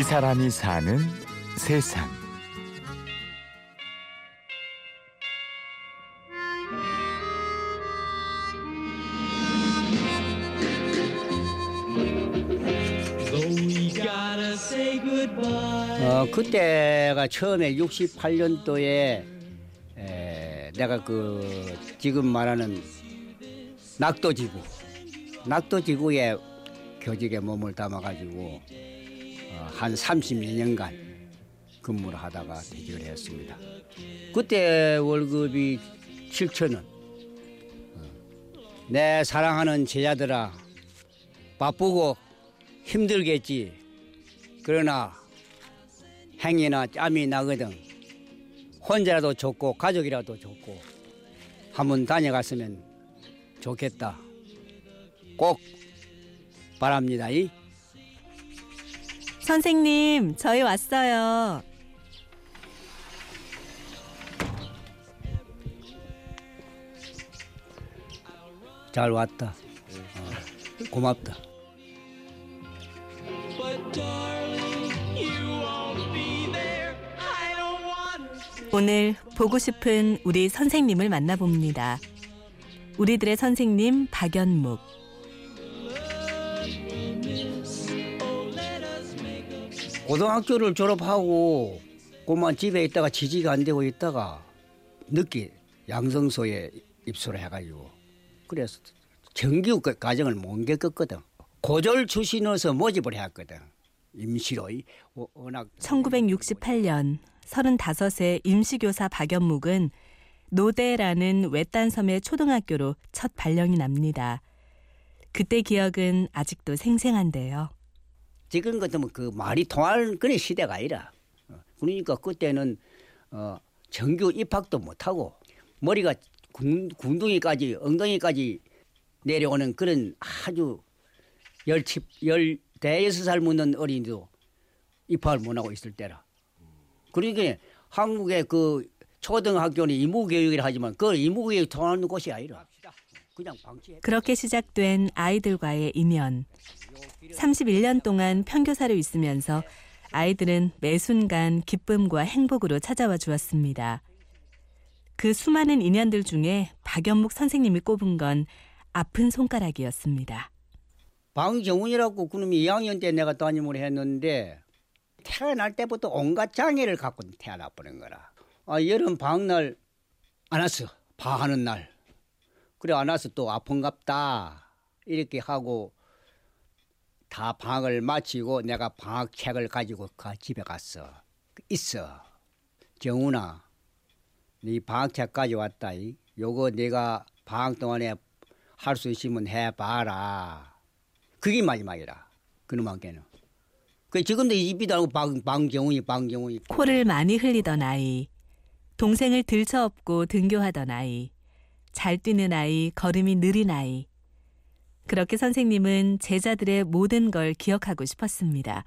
이 사람이 사는 세상. 어, 그때가 처음에 68년도에 에, 내가 그 지금 말하는 낙도지구, 낙도지구에 교직에 몸을 담아가지고 어, 한 30여 년간 근무를 하다가 퇴직을 했습니다. 그때 월급이 7천 원. 어, 내 사랑하는 제자들아, 바쁘고 힘들겠지. 그러나 행이나 짬이 나거든. 혼자라도 좋고 가족이라도 좋고 한번 다녀갔으면 좋겠다. 꼭 바랍니다. 이. 선생님, 저희 왔어요. 잘 왔다. 어, 고맙다. 오늘 보고 싶은 우리 선생님을 만나봅니다. 우리들의 선생님 박연묵. 고등학교를 졸업하고 그만 집에 있다가 지지가 안 되고 있다가 늦게 양성소에 입소를 해가지고 그래서 정규 그 과정을 못 겪었거든. 고졸 출신으로서 모집을 했거든. 임시로 워- 워낙 1968년 35세 임시교사 박연묵은 노대라는 외딴 섬의 초등학교로 첫 발령이 납니다. 그때 기억은 아직도 생생한데요. 지금 같으면 그 말이 통할 그런 시대가 아니라. 어, 그러니까 그때는 어, 정규 입학도 못하고 머리가 군, 군둥이까지 엉덩이까지 내려오는 그런 아주 열치 열 대여섯 살 묻는 어린이도 입학을 못하고 있을 때라. 그러니까 한국의 그 초등학교는 이무교육이라 하지만 그 이무교육 통하는 곳이 아니라 그렇게 시작된 아이들과의 인연. 31년 동안 편교사로 있으면서 아이들은 매 순간 기쁨과 행복으로 찾아와 주었습니다. 그 수많은 인연들 중에 박연묵 선생님이 꼽은 건 아픈 손가락이었습니다. 방정훈이라고 그놈이 2학년 때 내가 담임을 했는데 태어날 때부터 온갖 장애를 갖고 태어나 버린 거라. 아, 여름 방날 안 왔어. 방하는 날. 그래 안 와서 또 아픈갑다. 이렇게 하고 다 방학을 마치고 내가 방학책을 가지고 가 집에 갔어. 있어. 정훈아, 네 방학책 가져왔다. 이. 요거 내가 방학 동안에 할 수 있으면 해봐라. 그게 마지막이라. 그놈한테는. 그 지금도 이집이도 알고 방, 방정훈이 방정훈이 코를 많이 흘리던 아이, 동생을 들쳐업고 등교하던 아이, 잘 뛰는 아이, 걸음이 느린 아이. 그렇게 선생님은 제자들의 모든 걸 기억하고 싶었습니다.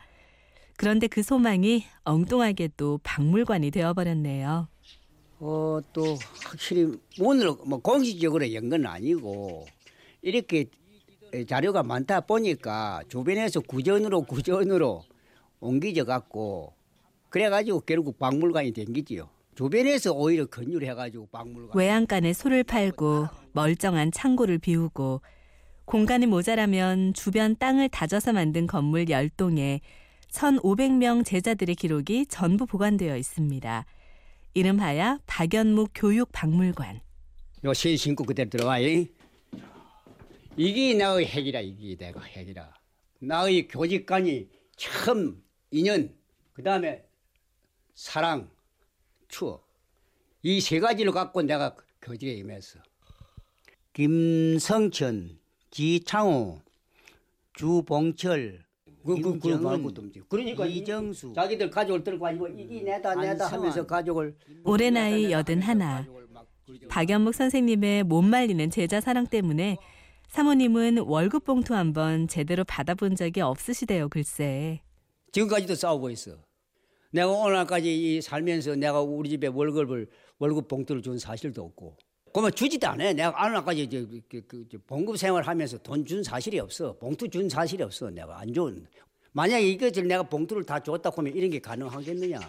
그런데 그 소망이 엉뚱하게 또 박물관이 되어버렸네요. 어, 또 확실히 오늘 뭐 공식적으로 연건 아니고 이렇게 자료가 많다 보니까 주변에서 구전으로 구전으로 옮기져 갖고 그래가지고 결국 박물관이 된 거지요. 주변에서 오히려 건율해 가지고 박물관. 외양간에 소를 팔고 멀쩡한 창고를 비우고 공간이 모자라면 주변 땅을 다져서 만든 건물 10동에 1,500명 제자들의 기록이 전부 보관되어 있습니다. 이름하여 박연묵 교육박물관. 요 신 신고 그대로 들어가. 이. 이게 나의 핵이라 이게 내가 핵이라. 나의 교직관이 참 인연 그 다음에 사랑 추억 이 세 가지를 갖고 내가 교직에 임했어. 김성천, 지창호, 주봉철, 그, 그, 그 말고. 그러니까 이정수 자기들 가족을 들고 가지고 이게 내다 내다 하면서 가족을 올해 나이 여든 하나. 박연묵 선생님의 못 말리는 제자 사랑 때문에 사모님은 월급 봉투 한번 제대로 받아본 적이 없으시대요, 글쎄. 지금까지도 싸우고 있어. 내가 오늘까지 이 살면서 내가 우리 집에 월급을 월급 봉투를 준 사실도 없고. 그러면 주지도 않아. 내가 오늘까지 이제 그, 그, 그 봉급 생활하면서 돈 준 사실이 없어. 봉투 준 사실이 없어. 내가 안 준. 만약에 이것을 내가 봉투를 다 줬다 하면 이런 게 가능하겠느냐?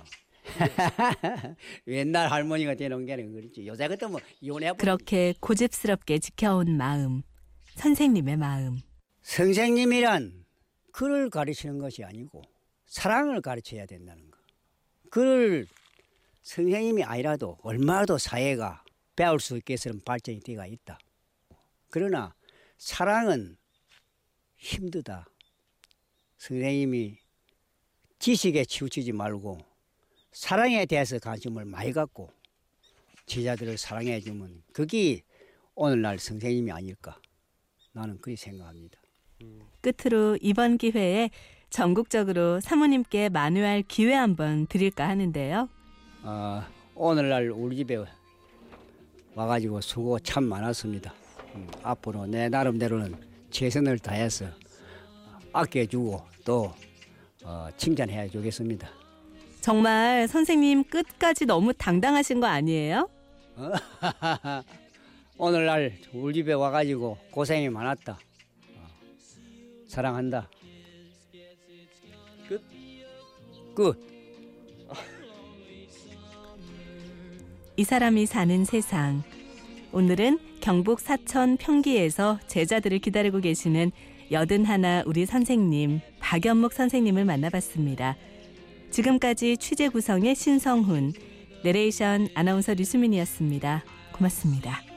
옛날 할머니가 되는 게 그렇지. 요새 같은 뭐 이혼해 버 그렇게 고집스럽게 지켜온 마음, 선생님의 마음. 선생님이란 글을 가르치는 것이 아니고 사랑을 가르쳐야 된다는 거. 글을 선생님이 아니라도 얼마도 사회가 배울 수 있게끔 발전이 되어 있다. 그러나 사랑은 힘들다. 선생님이 지식에 치우치지 말고 사랑에 대해서 관심을 많이 갖고 제자들을 사랑해 주면 그게 오늘날 선생님이 아닐까 나는 그렇게 생각합니다. 끝으로 이번 기회에 전국적으로 사모님께 만회할 기회 한번 드릴까 하는데요. 어, 오늘날 우리 집에 와가지고 수고 참 많았습니다. 음, 앞으로 내 나름대로는 최선을 다해서 아껴주고 또 어, 칭찬해 주겠습니다. 정말 선생님 끝까지 너무 당당하신 거 아니에요? 오늘날 우리 집에 와가지고 고생이 많았다. 어, 사랑한다. 끝. 끝. 이 사람이 사는 세상. 오늘은 경북 사천 평기에서 제자들을 기다리고 계시는 여든 하나 우리 선생님 박연목 선생님을 만나봤습니다. 지금까지 취재 구성의 신성훈, 내레이션 아나운서 류수민이었습니다. 고맙습니다.